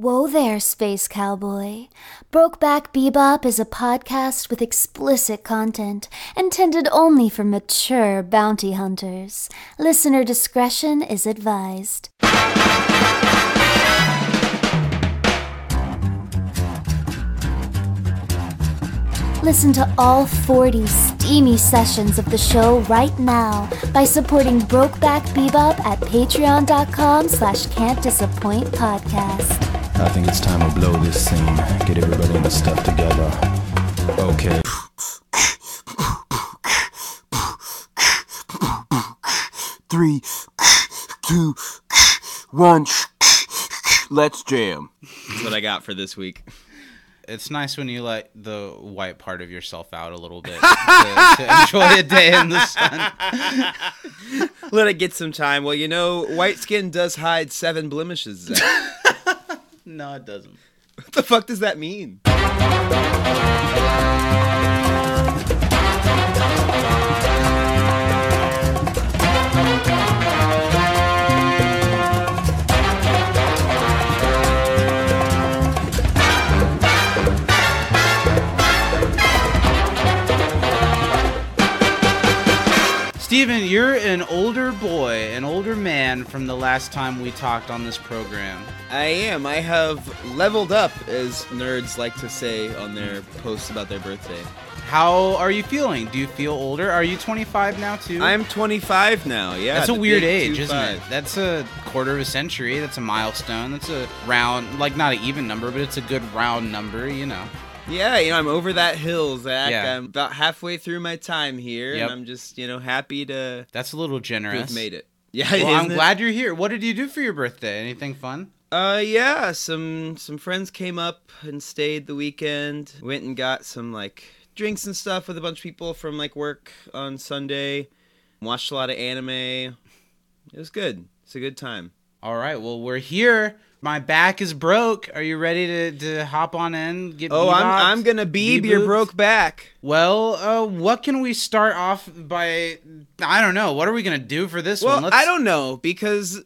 Whoa there, Space Cowboy. Brokeback Bebop is a podcast with explicit content intended only for mature bounty hunters. Listener discretion is advised. Listen to all 40 steamy sessions of the show right now by supporting Brokeback Bebop at patreon.com slash can't disappoint podcast. I think it's time to blow this scene. Get everybody in the stuff together. Okay. Three, two, one. Let's jam. That's what I got for this week. It's nice when you let the white part of yourself out a little bit to, to enjoy a day in the sun. Let it get some time. Well, you know, white skin does hide seven blemishes. No, it doesn't. what the fuck does that mean? Steven, you're an older boy, an older man from the last time we talked on this program. I am. I have leveled up, as nerds like to say on their posts about their birthday. How are you feeling? Do you feel older? Are you 25 now too? I'm 25 now. Yeah, That's a weird age, isn't it? That's a quarter of a century. That's a milestone. That's a round, like not an even number, but it's a good round number, you know. Yeah, you know, I'm over that hill, Zach. Yeah. I'm about halfway through my time here, Yep. and I'm just, you know, happy to, That's a little generous. made it. Yeah, Well, I'm it? glad you're here. What did you do for your birthday? Anything fun? Uh, yeah, some some friends came up and stayed the weekend. Went and got some like drinks and stuff with a bunch of people from like work on Sunday. Watched a lot of anime. It was good. It's a good time. All right. Well, we're here. My back is broke. Are you ready to, to hop on in? Get Oh, I'm? I'm gonna beeb your broke back. Well, uh, what can we start off by? I don't know. What are we gonna do for this Well, one? Let's, I don't know because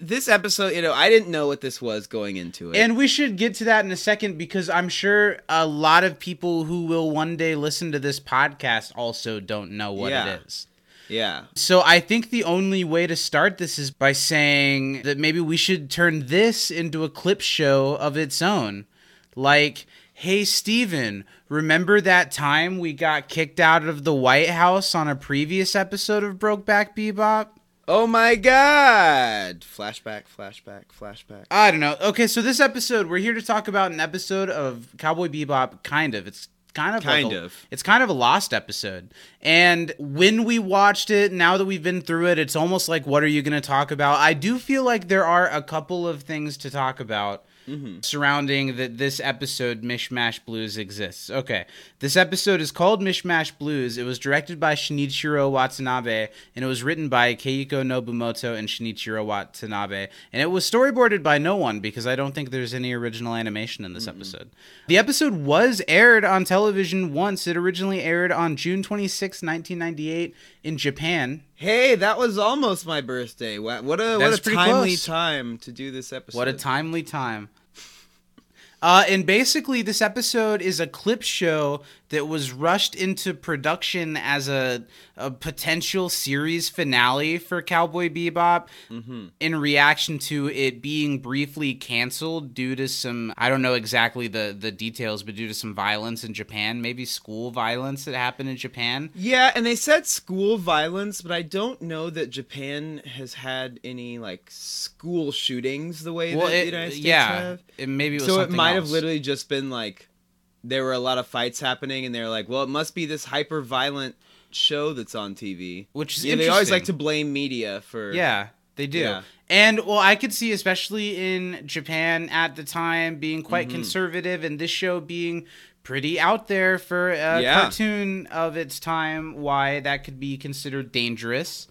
this episode, you know, I didn't know what this was going into it. And we should get to that in a second because I'm sure a lot of people who will one day listen to this podcast also don't know what Yeah. it is. Yeah, So I think the only way to start this is by saying that maybe we should turn this into a clip show of its own. Like, hey Steven, remember that time we got kicked out of the White House on a previous episode of Brokeback Bebop? Oh my god! Flashback, flashback, flashback. I don't know. Okay, so this episode, we're here to talk about an episode of Cowboy Bebop. Kind of. It's kind of like Kind a- of. It's kind of a lost episode. And when we watched it, now that we've been through it, it's almost like, what are you going to talk about? I do feel like there are a couple of things to talk about. Mm-hmm. Surrounding that this episode, Mishmash Blues exists. Okay, this episode is called Mishmash Blues. It was directed by Shinichiro Watanabe, and it was written by Keiko Nobumoto and Shinichiro Watanabe. And it was storyboarded by no one because I don't think there's any original animation in this episode. The episode was aired on television once. It originally aired on June 26, 1998, in Japan. Hey, that was almost my birthday. What, what a That's what a timely close. time to do this episode. What a timely time. Uh, and basically, this episode is a clip show that was rushed into production as a, a potential series finale for Cowboy Bebop in reaction to it being briefly canceled due to some, I don't know exactly the, the details, but due to some violence in Japan, maybe school violence that happened in Japan. Yeah, and they said school violence, but I don't know that Japan has had any like school shootings the way Well, that the it, United States yeah, have. it maybe it was So something might have literally just been like there were a lot of fights happening, and they're like, well, it must be this hyper violent show that's on TV. Which is yeah, they always like to blame media for Yeah, they do. Yeah. And well, I could see, especially in Japan at the time, being quite Mm-hmm. conservative, and this show being pretty out there for a Yeah. cartoon of its time, why that could be considered dangerous.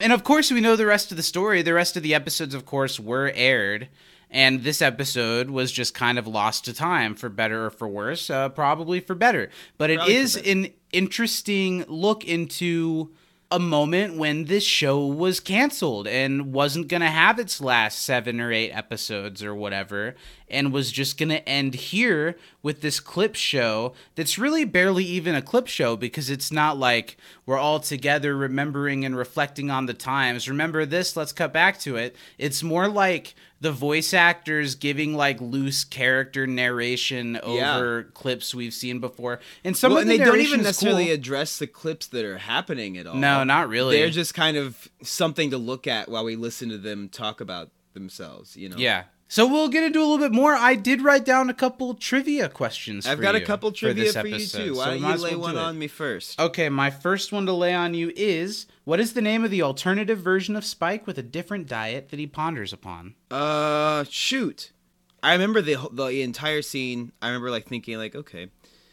And of course, we know the rest of the story. The rest of the episodes, of course, were aired. And this episode was just kind of lost to time, for better or for worse. Uh, probably for better. But it Probably is an interesting look into a moment when this show was canceled and wasn't going to have its last seven or eight episodes or whatever, and was just going to end here with this clip show that's really barely even a clip show because it's not like we're all together remembering and reflecting on the times. Remember this, let's cut back to it. It's more like the voice actors giving like loose character narration Yeah. over clips we've seen before. And some well, of and they don't even necessarily cool. address the clips that are happening at all. No, not really. They're just kind of something to look at while we listen to them talk about themselves. You know. Yeah. So we'll get into a little bit more. I did write down a couple trivia questions. I've for got a couple trivia this for, you too. so Why we don't you lay well one do on me first? Okay, my first one to lay on you is what is the name of the alternative version of Spike with a different diet that he ponders upon? Uh, shoot. I remember the the entire scene. I remember like thinking like, okay.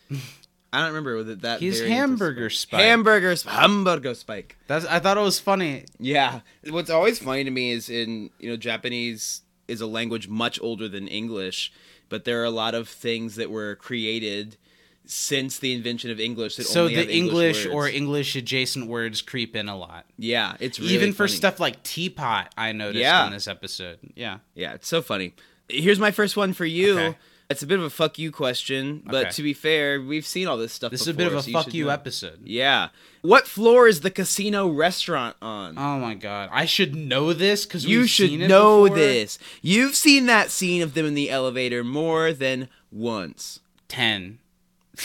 I don't remember that. that He's variant of hamburger Spike. Hamburger spike. That's I thought it was funny. Yeah. What's always funny to me is in you know Japanese is a language much older than English, but there are a lot of things that were created since the invention of English that So only the English, words. or English adjacent words creep in a lot. yeah, it's really Even for funny. stuff like teapot, I noticed Yeah. in this episode. Yeah. Yeah, it's so funny. Here's my first one for you. Okay. It's a bit of a fuck you question, but Okay. to be fair, we've seen all this stuff. This is a bit of a so fuck should you episode. Yeah. What floor is the casino restaurant on? Oh my god. I should know this because you should know this. You've seen that scene of them in the elevator more than once. 10.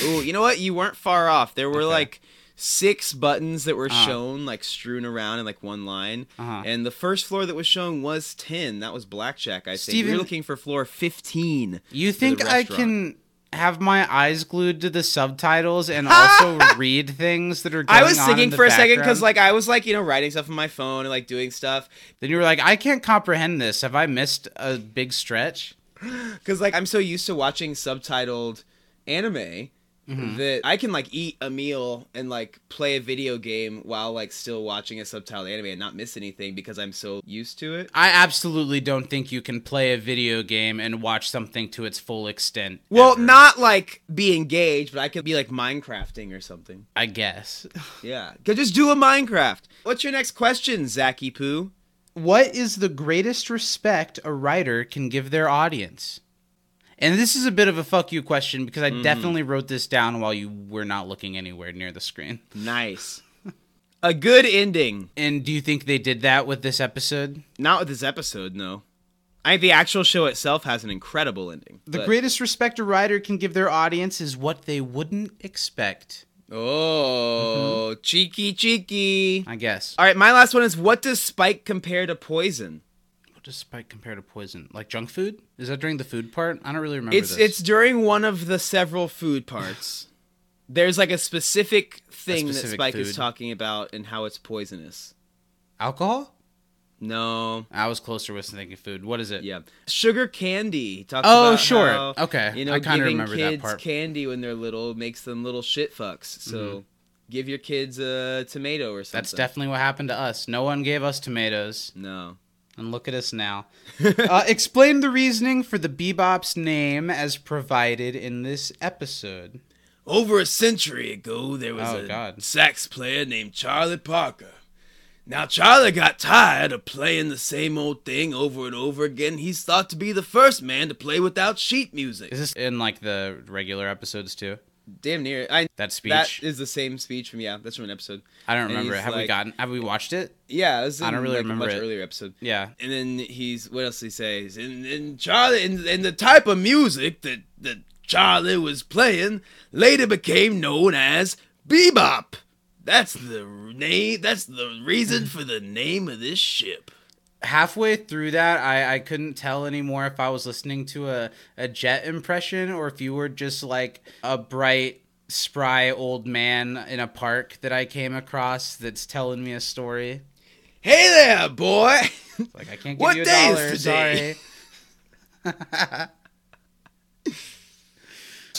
Ooh, you know what? You weren't far off. There were Okay. like six buttons that were Uh-huh. shown, like strewn around in like one line. Uh-huh. And the first floor that was shown was 10. That was blackjack, I think. Steven- looking for floor 15. You think I can have my eyes glued to the subtitles and also read things that are going I was thinking for a second because, like, I was like, you know, writing stuff on my phone and like doing stuff. then you were like, I can't comprehend this. Have I missed a big stretch? Because, like, I'm so used to watching subtitled anime Mm-hmm. that I can like eat a meal and like play a video game while like still watching a subtitled anime and not miss anything because I'm so used to it. I absolutely don't think you can play a video game and watch something to its full extent. Well, ever. not like be engaged, but I could be like Minecrafting or something. I guess. Yeah, could just do a Minecraft. What's your next question, Zacky Poo? What is the greatest respect a writer can give their audience? And this is a bit of a fuck you question because I Mm-hmm. definitely wrote this down while you were not looking anywhere near the screen. Nice. a good ending. And do you think they did that with this episode? Not with this episode, no. I think the actual show itself has an incredible ending. The but- greatest respect a writer can give their audience is what they wouldn't expect, Oh, cheeky, cheeky. I guess. All right, my last one is what does Spike compare to poison? What does Spike compare to poison? Like junk food? Is that during the food part? I don't really remember It's this. it's during one of the several food parts. There's like a specific thing specific that Spike is talking about and how it's poisonous. alcohol? No. I was closer with thinking food. What is it? Yeah. Sugar candy. Talks Oh, sure. how, Okay. You know, I kinda giving remember that kids part. candy when they're little makes them little shit fucks. So Mm-hmm. give your kids a tomato or something. That's definitely what happened to us. No one gave us tomatoes. No. And look at us now. uh, explain the reasoning for the Bebop's name as provided in this episode. Over a century ago, there was Oh, a God. sax player named Charlie Parker. Now, Charlie got tired of playing the same old thing over and over again. He's thought to be the first man to play without sheet music. Is this in like the regular episodes too? Damn near. I That speech? That is the same speech from yeah. That's from an episode. I don't and remember. he's Have we gotten? Have we watched it? Yeah, it I don't really like, remember a much it. earlier episode. Yeah. And then he's what else he says? And, and Charlie and, and the type of music that that Charlie was playing later became known as bebop. That's the name. That's the reason for the name of this ship. Halfway through that I, I couldn't tell anymore if i was listening to a, a jet impression or if you were just like a bright spry old man in a park that i came across that's telling me a story Hey there, boy. like i can't give What you a day is dollar today? sorry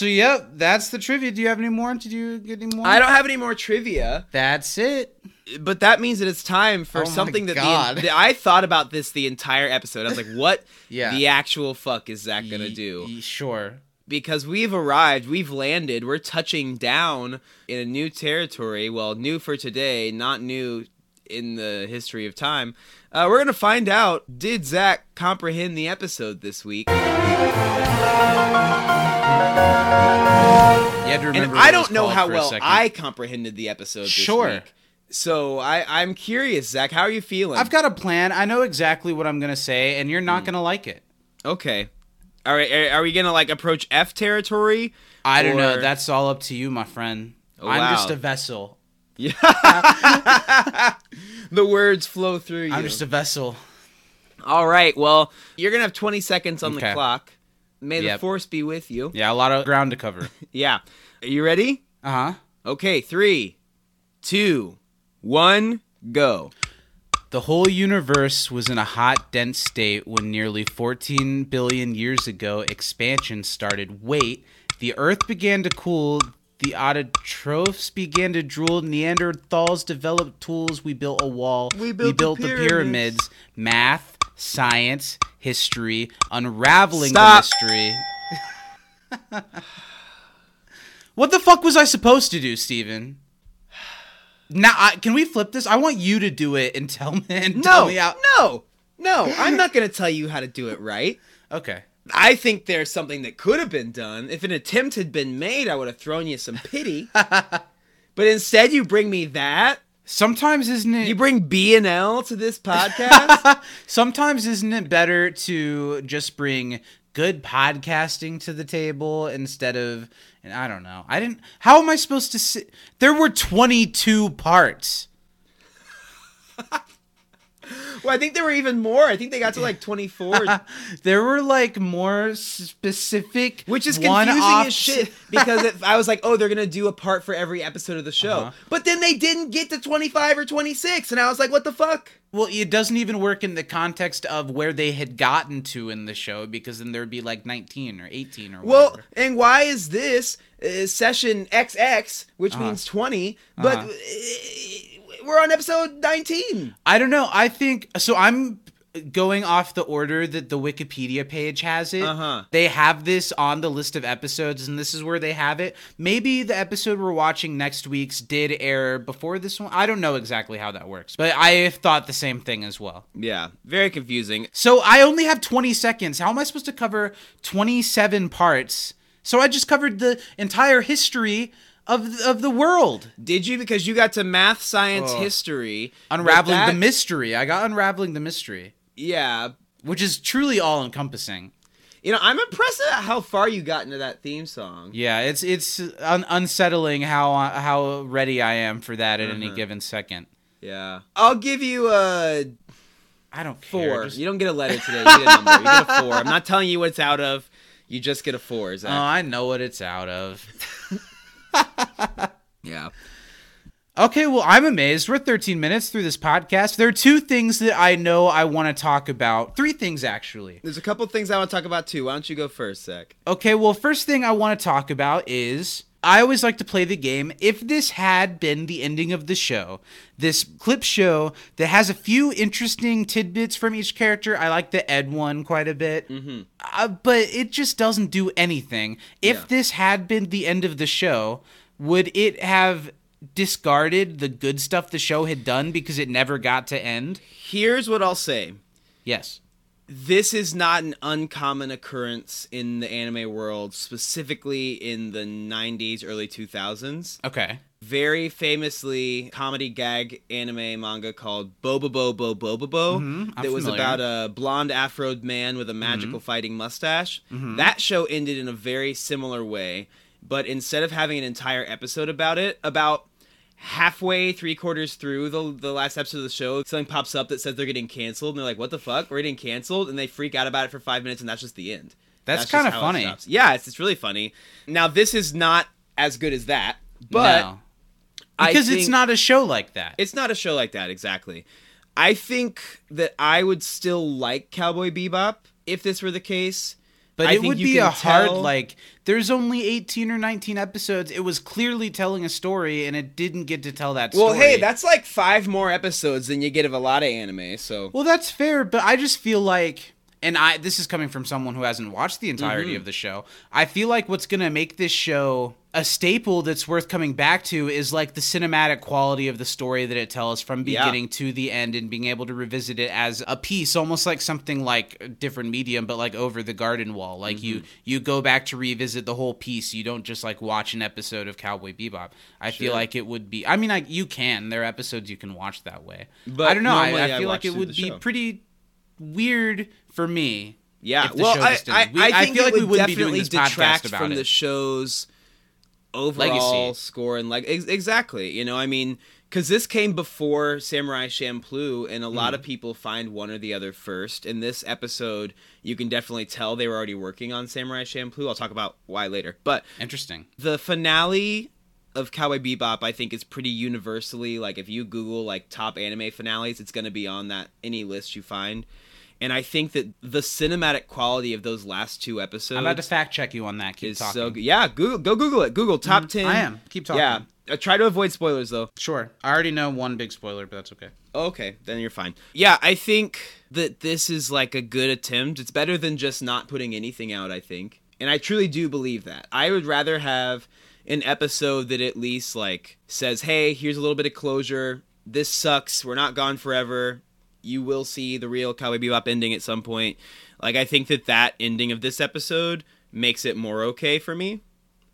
so yep that's the trivia do you have any more did you get any more I don't have any more trivia, that's it but that means that it's time for Oh something that, God. the, that I thought about this the entire episode. I was like, what Yeah. the actual fuck is Zach gonna do? ye- sure because we've arrived, we've landed, we're touching down in a new territory. Well, new for today, not new in the history of time. Uh, we're gonna find out did Zach comprehend the episode this week? Remember I don't know how well. I comprehended the episode this Sure. week. So I, I'm curious, Zach. How are you feeling? I've got a plan. I know exactly what I'm gonna say, and you're not mm. gonna like it. okay. All right. Are, are we gonna like approach F territory? I don't know. That's all up to you, my friend. Oh, I'm wow. just a vessel. Yeah. The words flow through you. I'm just a vessel. All right. Well, you're gonna have 20 seconds on the clock. May the force be with you. Yeah, a lot of ground to cover. Yeah. Are you ready? Uh huh. Okay. Three, two, one, go. The whole universe was in a hot, dense state when nearly 14 billion years ago expansion started. Wait, the Earth began to cool. The autotrophs began to drool. Neanderthals developed tools. We built a wall. We built the the pyramids. pyramids. Math, science, history, unraveling Stop. the mystery. what the fuck was I supposed to do, Steven? Now, I, can we flip this? I want you to do it and tell me and tell No, me out. no, no. I'm not gonna tell you how to do it right. Okay. I think there's something that could have been done. If an attempt had been made, I would have thrown you some pity. but instead, you bring me that. Sometimes isn't it? You bring B and L to this podcast. sometimes isn't it better to just bring good podcasting to the table instead of? And I don't know. I didn't. How am I supposed to? See? There were twenty two parts. well, I think there were even more. I think they got to like 24, There were like more specific, which is confusing one-offs. as shit. Because it, I was like, oh, they're gonna do a part for every episode of the show, Uh-huh. but then they didn't get to 25 or 26, and I was like, what the fuck? Well, it doesn't even work in the context of where they had gotten to in the show because then there'd be like 19 or 18 or Well, whatever. and why is this uh, session XX, which means 20, but Uh-huh. uh, we're on episode 19? I don't know. I think so. I'm going off the order that the Wikipedia page has it. Uh-huh. They have this on the list of episodes, and this is where they have it. Maybe the episode we're watching next week's did air before this one. I don't know exactly how that works, but I thought the same thing as well. Yeah, very confusing. So I only have 20 seconds. How am I supposed to cover 27 parts? So I just covered the entire history of of the world, Did you? Because you got to math, science, Oh. history. unraveling that- the mystery. I got unraveling the mystery, Yeah. which is truly all encompassing. You know, I'm impressed at how far you got into that theme song. Yeah, it's it's un- unsettling how how ready I am for that at any Uh-huh. given second. Yeah. I'll give you a I don't care. four. just- You don't get a letter today. You get a number. You get a four. I'm not telling you what it's out of. You just get a four, Zach. oh, I know what it's out of. yeah. Okay, well, I'm amazed. We're 13 minutes through this podcast. There are two things that I know I want to talk about. Three things, actually. There's a couple things I want to talk about too. Why don't you go first, Zach? Okay, well, first thing I want to talk about is I always like to play the game. If this had been the ending of the show, this clip show that has a few interesting tidbits from each character, I like the Ed one quite a bit, uh, but it just doesn't do anything. If Yeah. this had been the end of the show, would it have discarded the good stuff the show had done because it never got to end? Here's what I'll say. Yes. This is not an uncommon occurrence in the anime world, specifically in the 90s, early 2000s. Okay. Very famously, comedy gag anime manga called Bobobo-bo Bo-bobo. Mm-hmm. I'm that was about a blonde afroed man with a magical mm-hmm. fighting mustache. Mm-hmm. That show ended in a very similar way, but instead of having an entire episode about it, about halfway, three quarters through the, the last episode of the show, something pops up that says they're getting canceled, and they're like, "What the fuck? We're getting canceled!" And they freak out about it for five minutes, and that's just the end. That's kinda how it funny. Yeah, it's, it's really funny. Now this is not as good as that, but No. Because it's not a show like that. it's not a show like that exactly. I think that I would still like Cowboy Bebop if this were the case. But I it would be a hard tell- like. There's only 18 or 19 episodes. It was clearly telling a story, and it didn't get to tell that story. Well, story. hey, that's like five more episodes than you get of a lot of anime. So well, that's fair. But I just feel like, and I this is coming from someone who hasn't watched the entirety Mm-hmm. of the show. I feel like what's gonna make this show a staple that's worth coming back to is like the cinematic quality of the story that it tells from Yeah. beginning to the end and being able to revisit it as a piece almost like something like a different medium but like over the garden wall. Like you Mm-hmm. you go back to revisit the whole piece. You don't just like watch an episode of cowboy bebop. I feel like it would be i mean like you can. There are episodes you can watch that way. But i don't know. I, I I feel watch like it would be pretty weird for me Yeah, well, show I, I. We- I I feel like we would wouldn't be doing definitely this podcast detract about from it. the show's overall Legacy. score and like ex- exactly. You know, I mean, because this came before Samurai Champloo, and a lot Mm-hmm. of people find one or the other first. In this episode, you can definitely tell they were already working on Samurai Champloo. I'll talk about why later, but interesting the finale of Cowboy Bebop, I think, is pretty universally like if you Google like top anime finales, it's going to be on that any list you find. And I think that the cinematic quality of those last two episodes i'm about to fact check you on that keep is talking so good. Yeah, Google, go Google it. Google top ten. I am. Keep talking. Yeah, uh, try to avoid spoilers though. Sure. I already know one big spoiler, but that's okay. Okay, then you're fine. Yeah, I think that this is like a good attempt. It's better than just not putting anything out, I think. And I truly do believe that. I would rather have an episode that at least like says, "Hey, here's a little bit of closure. This sucks. We're not gone forever. You will see the real Cowboy Bebop ending at some point." Like I think that that ending of this episode makes it more okay for me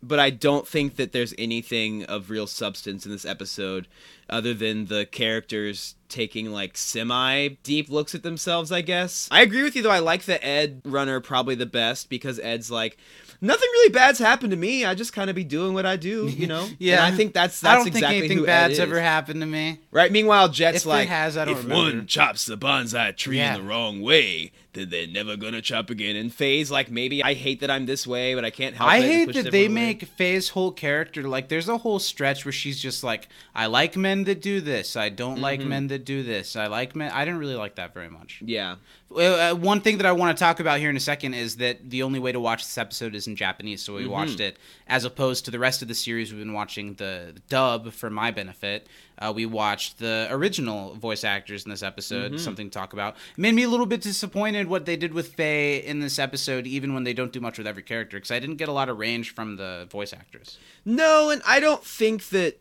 but I don't think that there's anything of real substance in this episode other than the characters taking like semi deep looks at themselves, I guess. I agree with you though. I like the Ed runner probably the best because Ed's like nothing really bad's happened to me. I just kind of be doing what I do, you know? Yeah. And I think that's that's I don't exactly think anything bad's ever happened to me. Right? Meanwhile, Jet's If like has, I don't if remember." one chops the bonsai tree Yeah. in the wrong way, then they're never gonna chop again. And Faye's like, maybe I hate that I'm this way, but I can't help I it. hate that they way." make Faye's whole character like there's a whole stretch where she's just like, I like men that do this. I don't Mm-hmm. like men that do this. I like men. I didn't really like that very much. Yeah. Uh, one thing that I want to talk about here in a second is that the only way to watch this episode is in Japanese, so we Mm-hmm. watched it as opposed to the rest of the series. We've been watching the dub for my benefit. Uh, we watched the original voice actors in this episode. Mm-hmm. Something to talk about. It made me a little bit disappointed what they did with Faye in this episode, even when they don't do much with every character, because I didn't get a lot of range from the voice actors. No, and I don't think that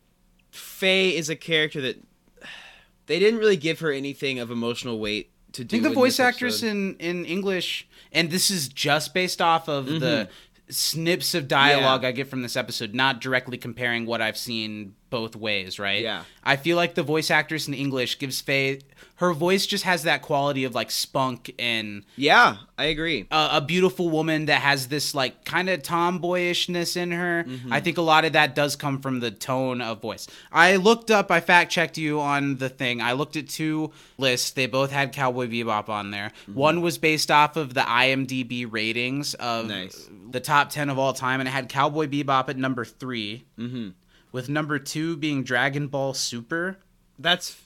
Faye is a character that they didn't really give her anything of emotional weight to I do. think the voice actress in in English, and this is just based off of the snips of dialogue Mm-hmm. Yeah. I get from this episode, not directly comparing what I've seen both ways, right? Yeah. I feel like the voice actress in English gives Faye her voice just has that quality of like spunk and Yeah, I agree. a, a beautiful woman that has this like kind of tomboyishness in her. Mm-hmm. I think a lot of that does come from the tone of voice. I looked up, I fact checked you on the thing. I looked at two lists. They both had Cowboy Bebop on there. Mm-hmm. One was based off of the IMDb ratings of Nice. the top 10 of all time, and it had Cowboy Bebop at number 3 Mm-hmm. With number two being Dragon Ball Super, That's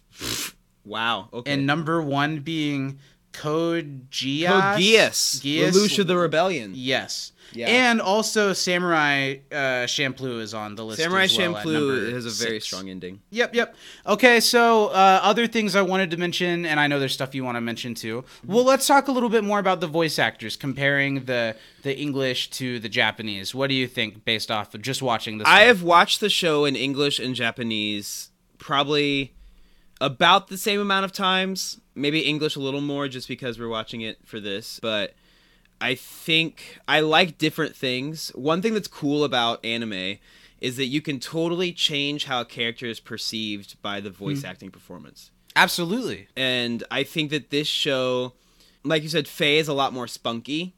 wow. Okay. and number one being Code Geass. Code Geass, Geass Lelouch the Rebellion. Yes. Yeah. And also Samurai uh, Champloo is on the list. Samurai as well Champloo has a very six. strong ending. Yep, yep. Okay, so uh, other things I wanted to mention, and I know there's stuff you want to mention too. Well, let's talk a little bit more about the voice actors, comparing the the English to the Japanese. What do you think, based off of just watching this? I one? have watched the show in English and Japanese probably about the same amount of times. Maybe English a little more just because we're watching it for this. But I think I like different things. One thing that's cool about anime is that you can totally change how a character is perceived by the voice hmm. acting performance. absolutely. And I think that this show, like you said, Faye is a lot more spunky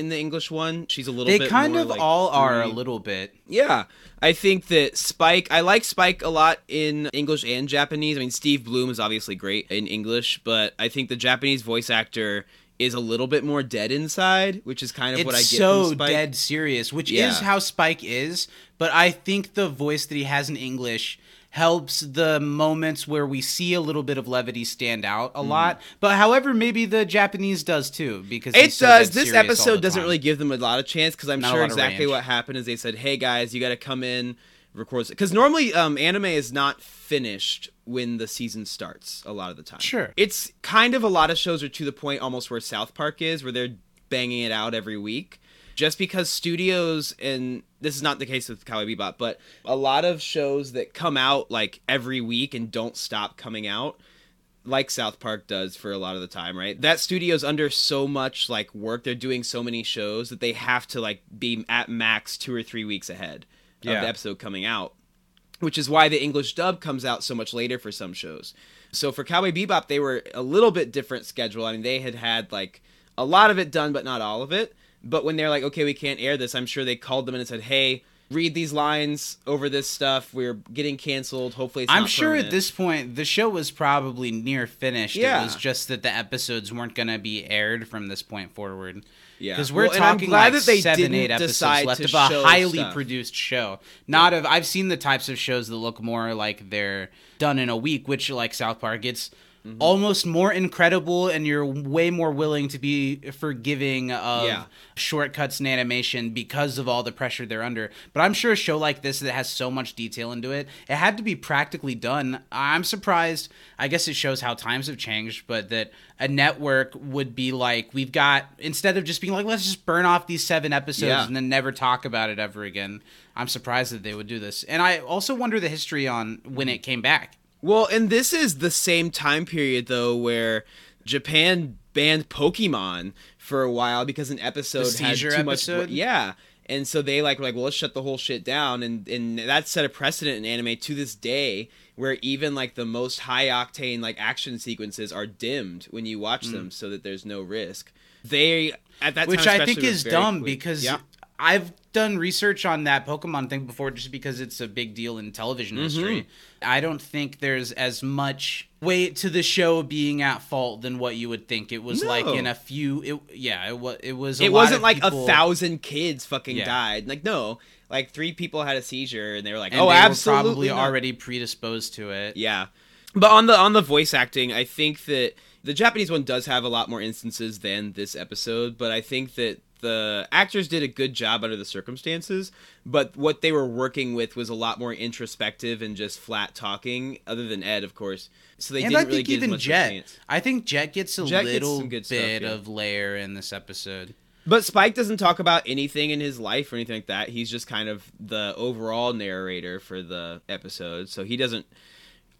in the English one. She's a little They kind of like, all are a little bit. Yeah, I think that Spike. I like Spike a lot in English and Japanese. I mean, Steve Blum is obviously great in English, but I think the Japanese voice actor is a little bit more dead inside, which is kind of it's what I get so from Spike. dead serious, which Yeah. is how Spike is. But I think the voice that he has in English helps the moments where we see a little bit of levity stand out a lot. But however, maybe the Japanese does too because. It so does. This serious all the episode doesn't time. really give them a lot of chance because I'm Not sure exactly what happened is they said, "Hey guys, you got to come in, record." Because normally, um, anime is not finished when the season starts. A lot of the time, Sure. It's kind of a lot of shows are to the point almost where South Park is, where they're banging it out every week. Just because studios and this is not the case with Cowboy Bebop, but a lot of shows that come out like every week and don't stop coming out, like South Park does for a lot of the time, right? That studio's under so much like work, they're doing so many shows that they have to like be at max two or three weeks ahead of the episode coming out which is why the English dub comes out so much later for some shows. So for Cowboy Bebop, they were a little bit different schedule. I mean, they had had like a lot of it done, but not all of it. But when they're like, okay, we can't air this, I'm sure they called them and said, hey, read these lines over this stuff. We're getting canceled. Hopefully, it's I'm sure at this point the show was probably near finished. Yeah. It was just that the episodes weren't going to be aired from this point forward. Yeah. Because we're Well, talking like that they seven, eight episodes left of a highly stuff. produced show. Not of I've seen the types of shows that look more like they're done in a week, which like South Park, it's Mm-hmm. almost more incredible and you're way more willing to be forgiving of Yeah. shortcuts in animation because of all the pressure they're under. But I'm sure a show like this that has so much detail into it, it had to be practically done. I'm surprised. I guess it shows how times have changed, but that a network would be like, we've got instead of just being like, let's just burn off these seven episodes Yeah. and then never talk about it ever again. I'm surprised that they would do this. And I also wonder the history on when it came back. Well, and this is the same time period though where Japan banned Pokemon for a while because an episode The had seizure too episode? much. Yeah, and so they like were like, well, let's shut the whole shit down, and and that set a precedent in anime to this day where even like the most high octane like action sequences are dimmed when you watch them, so that there's no risk. They at that Mm. which I think is dumb quick. because yeah. I've done research on that Pokemon thing before just because it's a big deal in television Mm-hmm. history. I don't think there's as much weight to the show being at fault than what you would think. It was like in a few it yeah, it was it was a it wasn't like people- a thousand kids fucking Yeah. died. Like no, like three people had a seizure, and they were like, and oh, they absolutely, were probably not. already predisposed to it. Yeah. But on the on the voice acting, I think that the Japanese one does have a lot more instances than this episode, but I think that the actors did a good job under the circumstances, but what they were working with was a lot more introspective and just flat talking, other than Ed, of course. So they and didn't I really think get much Jet. I think Jet gets a Jet little good stuff, bit yeah. of layer in this episode. But Spike doesn't talk about anything in his life or anything like that. He's just kind of the overall narrator for the episode, so he doesn't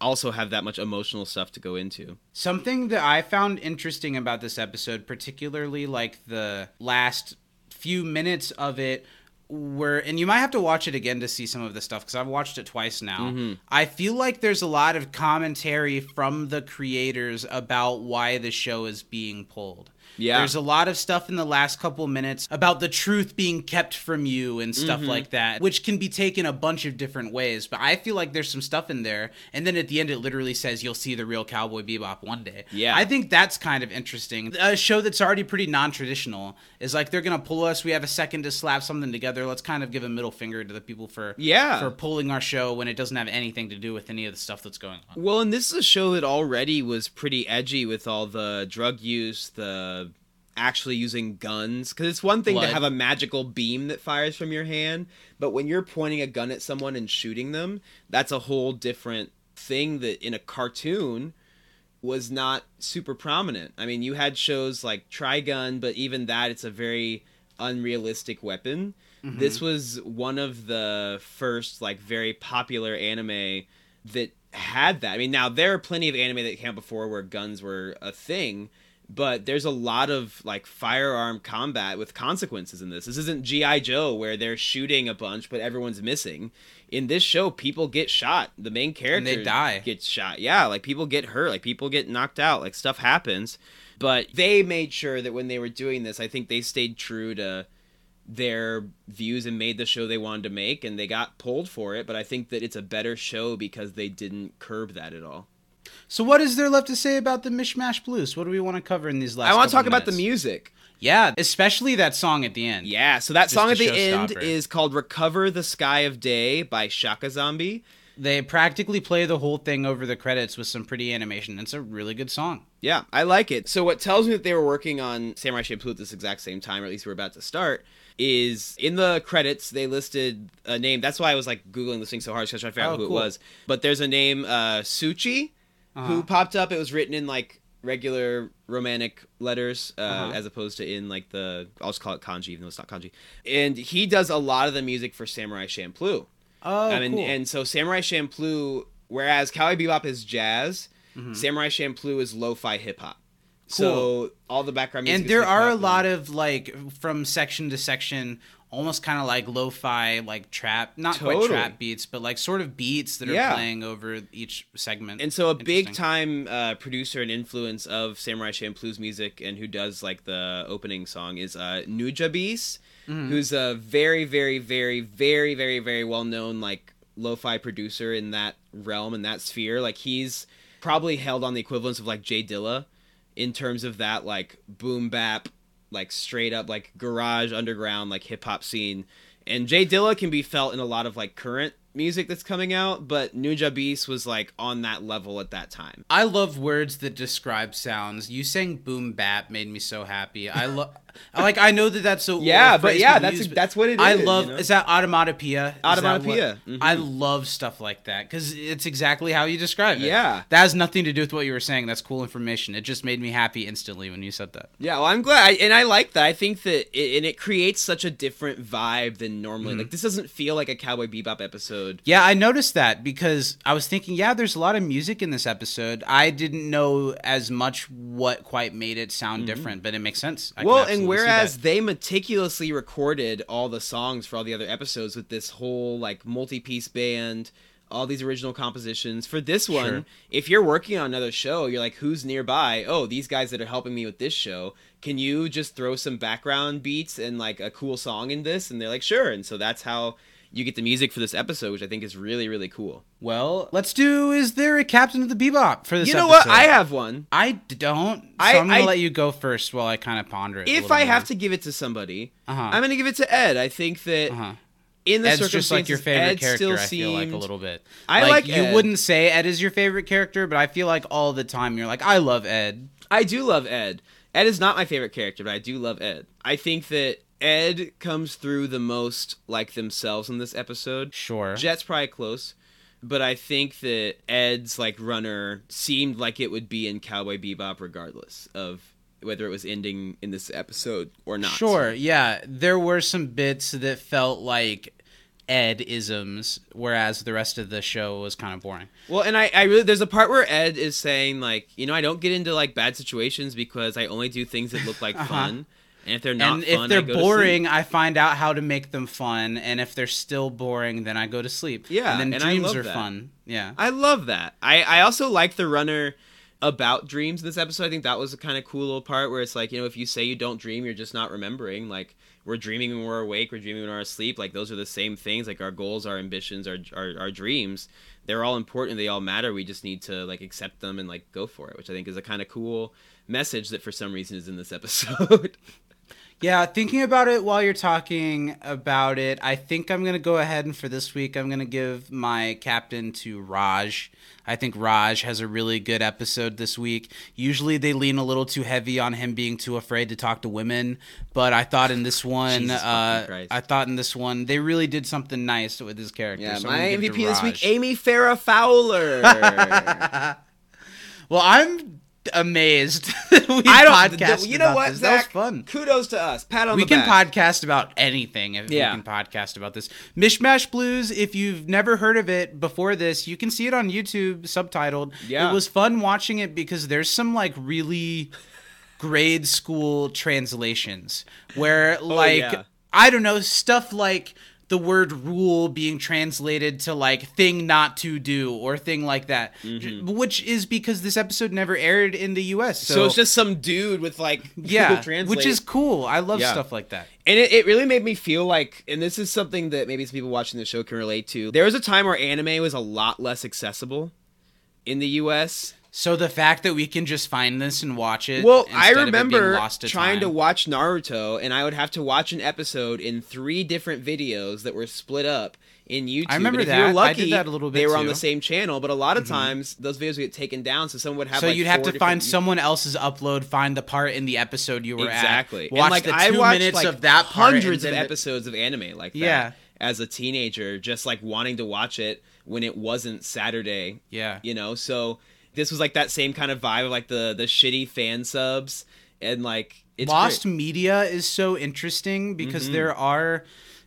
also have that much emotional stuff to go into. Something that I found interesting about this episode, particularly like the last few minutes of it, were, and you might have to watch it again to see some of the stuff because I've watched it twice now. Mm-hmm. I feel like there's a lot of commentary from the creators about why the show is being pulled. Yeah. There's a lot of stuff in the last couple minutes about the truth being kept from you and stuff Mm-hmm. like that, which can be taken a bunch of different ways. But I feel like there's some stuff in there. And then at the end, it literally says you'll see the real Cowboy Bebop one day. Yeah. I think that's kind of interesting. A show that's already pretty non traditional is like they're going to pull us. We have a second to slap something together. Let's kind of give a middle finger to the people for, Yeah. for pulling our show when it doesn't have anything to do with any of the stuff that's going on. Well, and this is a show that already was pretty edgy with all the drug use, the actually using guns. Because it's one thing to have a magical beam that fires from your hand, but when you're pointing a gun at someone and shooting them, that's a whole different thing that in a cartoon was not super prominent. I mean, you had shows like Trigun, but even that, it's a very unrealistic weapon. Mm-hmm. This was one of the first, like, very popular anime that had that. I mean, now there are plenty of anime that came before where guns were a thing, but there's a lot of like firearm combat with consequences in this. This isn't GI Joe where they're shooting a bunch but everyone's missing. In this show, people get shot. The main character they die. gets shot. Yeah, like people get hurt, like people get knocked out, like stuff happens. But they made sure that when they were doing this, I think they stayed true to their views and made the show they wanted to make and they got pulled for it but i think that it's a better show because they didn't curb that at all So, what is there left to say about the Mishmash Blues? What do we want to cover in these last i want to talk about the music Yeah, especially that song at the end. yeah so that Just song at the end is called recover the sky of day by Shakkazombie They practically play the whole thing over the credits with some pretty animation. It's a really good song. Yeah, I like it. So what tells me that they were working on Samurai Champloo at this exact same time, or at least we're about to start, is in the credits they listed a name. That's why I was like googling this thing so hard, because I trying to figure out Oh, who cool. it was. But there's a name, uh, Tsutchie, who popped up. It was written in like regular romantic letters uh, Uh-huh. as opposed to in like the I'll just call it kanji even though it's not kanji. And he does a lot of the music for Samurai Champloo. Oh, I mean, cool. and so Samurai Champloo, whereas Cowboy Bebop is jazz, Mm-hmm. Samurai Champloo is lo-fi hip hop. So all the background music. and there are a lot of like from section to section almost kind of like lo-fi like trap not quite trap beats but like sort of beats that are Yeah. playing over each segment And so a big time uh, producer and influence of Samurai Champloo's music and who does like the opening song is uh, Nujabes, Mm-hmm. who's a very, very, very, very, very, very well known like lo-fi producer in that realm in that sphere. Like he's probably held on the equivalence of like Jay Dilla in terms of that like boom bap, like straight up like garage underground like hip hop scene. And Jay Dilla can be felt in a lot of like current music that's coming out, but Nuja Beast was like on that level at that time. i love words that describe sounds you saying boom bap made me so happy i love like i know that that's a Yeah, but yeah, that's- use, but that's what it i is, love you know? is that automatopoeia Is that what- Automatopoeia, mhm. i love stuff like that because it's exactly how you describe it Yeah. that has nothing to do with what you were saying that's cool information it just made me happy instantly when you said that Yeah, well, I'm glad, I, and I like that. I think that, it, and it creates such a different vibe than normally. Like this doesn't feel like a Cowboy Bebop episode. Yeah, I noticed that because I was thinking, yeah, there's a lot of music in this episode. I didn't know as much what quite made it sound different, but it makes sense. I Mm-hmm. Well, absolutely and whereas they meticulously recorded all the songs for all the other episodes with this whole like multi-piece band, all these original compositions for this one, Sure. if you're working on another show, you're like, who's nearby? Oh, these guys that are helping me with this show. Can you just throw some background beats and like a cool song in this? And they're like, sure. And so that's how you get the music for this episode, which I think is really, really cool. well, let's do. Is there a Captain of the Bebop for this? you know what? I have one. I don't. So I- am gonna I- let you go first while I kind of ponder it. If I have to give it to somebody, Uh-huh. I'm going to give it to Ed. I think that Uh-huh. in the Ed's just like your favorite Ed character. still I feel like a little bit. I like you Ed. wouldn't say Ed is your favorite character, but I feel like all the time you're like, I love Ed. I do love Ed. Ed is not my favorite character, but I do love Ed. I think that Ed comes through the most like themselves in this episode. Sure. Jet's probably close, but I think that Ed's like runner seemed like it would be in Cowboy Bebop regardless of whether it was ending in this episode or not. Sure, yeah. There were some bits that felt like Ed isms, whereas the rest of the show was kind of boring. Well, and I, I really there's a part where Ed is saying like, you know, I don't get into like bad situations because I only do things that look like uh-huh. fun. And if they're not and fun, if they're go to sleep. boring, I find out how to make them fun. And if they're still boring, then I go to sleep. Yeah, and then and dreams are that. fun. Yeah, I love that. I, I also like the runner about dreams in this episode. I think that was a kind of cool little part where it's like, you know, if you say you don't dream, you're just not remembering. Like, we're dreaming when we're awake, we're dreaming when we're asleep. Like, those are the same things. Like, our goals, our ambitions, our, our, our dreams, they're all important. They all matter. We just need to, like, accept them and, like, go for it, which I think is a kind of cool message that for some reason is in this episode. yeah. Thinking about it while you're talking about it, I think I'm gonna go ahead and for this week, I'm gonna give my captain to Raj. I think Raj has a really good episode this week. Usually they lean a little too heavy on him being too afraid to talk to women, but I thought in this one, uh. I thought in this one they really did something nice with his character. yeah, so my gonna give it to MVP this week, Amy Farrah Fowler. Well, I'm amazed that we I don't. you know what, this. That was fun. Kudos to us. Pat on we the can back. podcast about anything if Yeah. we can podcast about this. Mishmash Blues, if you've never heard of it before this, you can see it on YouTube subtitled. Yeah. It was fun watching it because there's some like really grade school translations where oh, like Oh, yeah. I don't know, stuff like the word rule being translated to like thing not to do or thing like that. Mm-hmm. Which is because this episode never aired in the US. So, So, it's just some dude with like yeah, Translate. which is cool. I love Yeah. stuff like that. and it, it really made me feel like and this is something that maybe some people watching the show can relate to there was a time where anime was a lot less accessible in the us So the fact that we can just find this and watch it. well i instead of it being remember to trying to watch naruto and i would have to watch an episode in three different videos that were split up in YouTube. I remember that. You were I lucky, did that a little bit They were on too. Mm-hmm. the same channel, but a lot of times those videos would get taken down, so someone would have. So like, you'd have to find someone else's upload, find the part in the episode you were exactly. at, And, watch like, the two minutes like, of that part, hundreds of episodes of anime like that. Yeah. As a teenager, just like wanting to watch it when it wasn't Saturday. Yeah. You know, so This was like that same kind of vibe of like the the shitty fan subs and like it's Lost great. media is so interesting because Mm-hmm. there are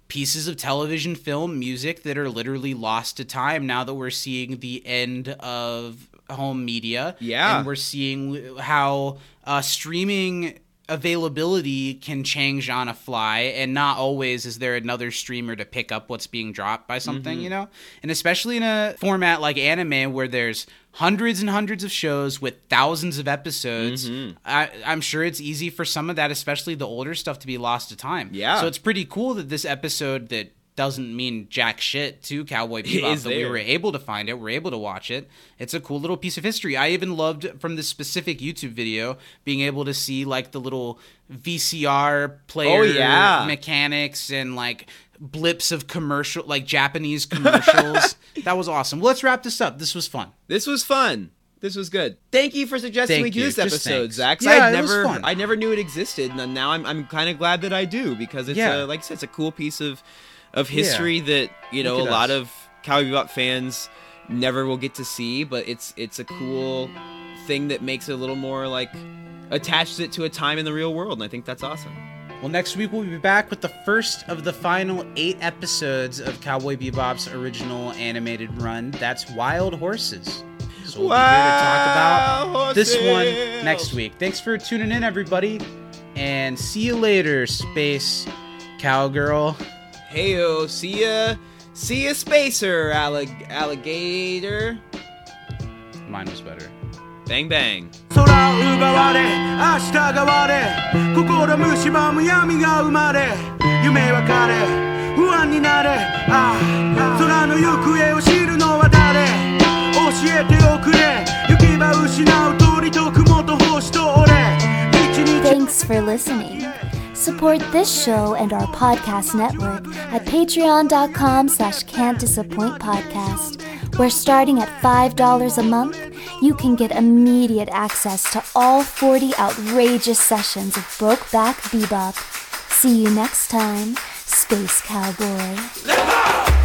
pieces of television, film, music that are literally lost to time now that we're seeing the end of home media. Yeah. And we're seeing how uh, streaming availability can change on a fly and not always is there another streamer to pick up what's being dropped by something mm-hmm. you know? And especially in a format like anime where there's hundreds and hundreds of shows with thousands of episodes mm-hmm. I, i'm sure it's easy for some of that especially the older stuff to be lost to time. Yeah. so it's pretty cool that this episode that doesn't mean jack shit to Cowboy Bebop that we were able to find it. We're able to watch it. It's a cool little piece of history. I even loved from this specific YouTube video being able to see like the little VCR player Oh, yeah. mechanics and like blips of commercial like Japanese commercials. that was awesome. Let's wrap this up. This was fun. This was fun. This was good. Thank you for suggesting Thank we do you. this Just episode, thanks. Zach. Yeah, I never, fun. I never knew it existed, and now I'm, I'm kind of glad that I do because it's, Yeah. a, like I said, it's a cool piece of, of history that you know a at lot of Cowboy Bebop fans never will get to see, but it's, it's a cool thing that makes it a little more like attaches it to a time in the real world, and I think that's awesome. Well, next week we'll be back with the first of the final eight episodes of Cowboy Bebop's original animated run. That's Wild Horses. So we'll be here to talk about Wild this one next week. Thanks for tuning in, everybody, and see you later, Space Cowgirl. Heyo, see ya, see ya, spacer allig- alligator. Mine was better. Bang bang. 空を奪われ明日が割れ心蝕む闇が生まれ夢は枯れ不安になれああ空の行方を知るのは誰教えておくれ行き場失う鳥と雲と星と俺一日 Thanks for listening. Support this show and our podcast network at patreon.com slash can't disappoint podcast, where starting at $5 a month, you can get immediate access to all 40 outrageous sessions of Brokeback Bebop. See you next time, Space Cowboy.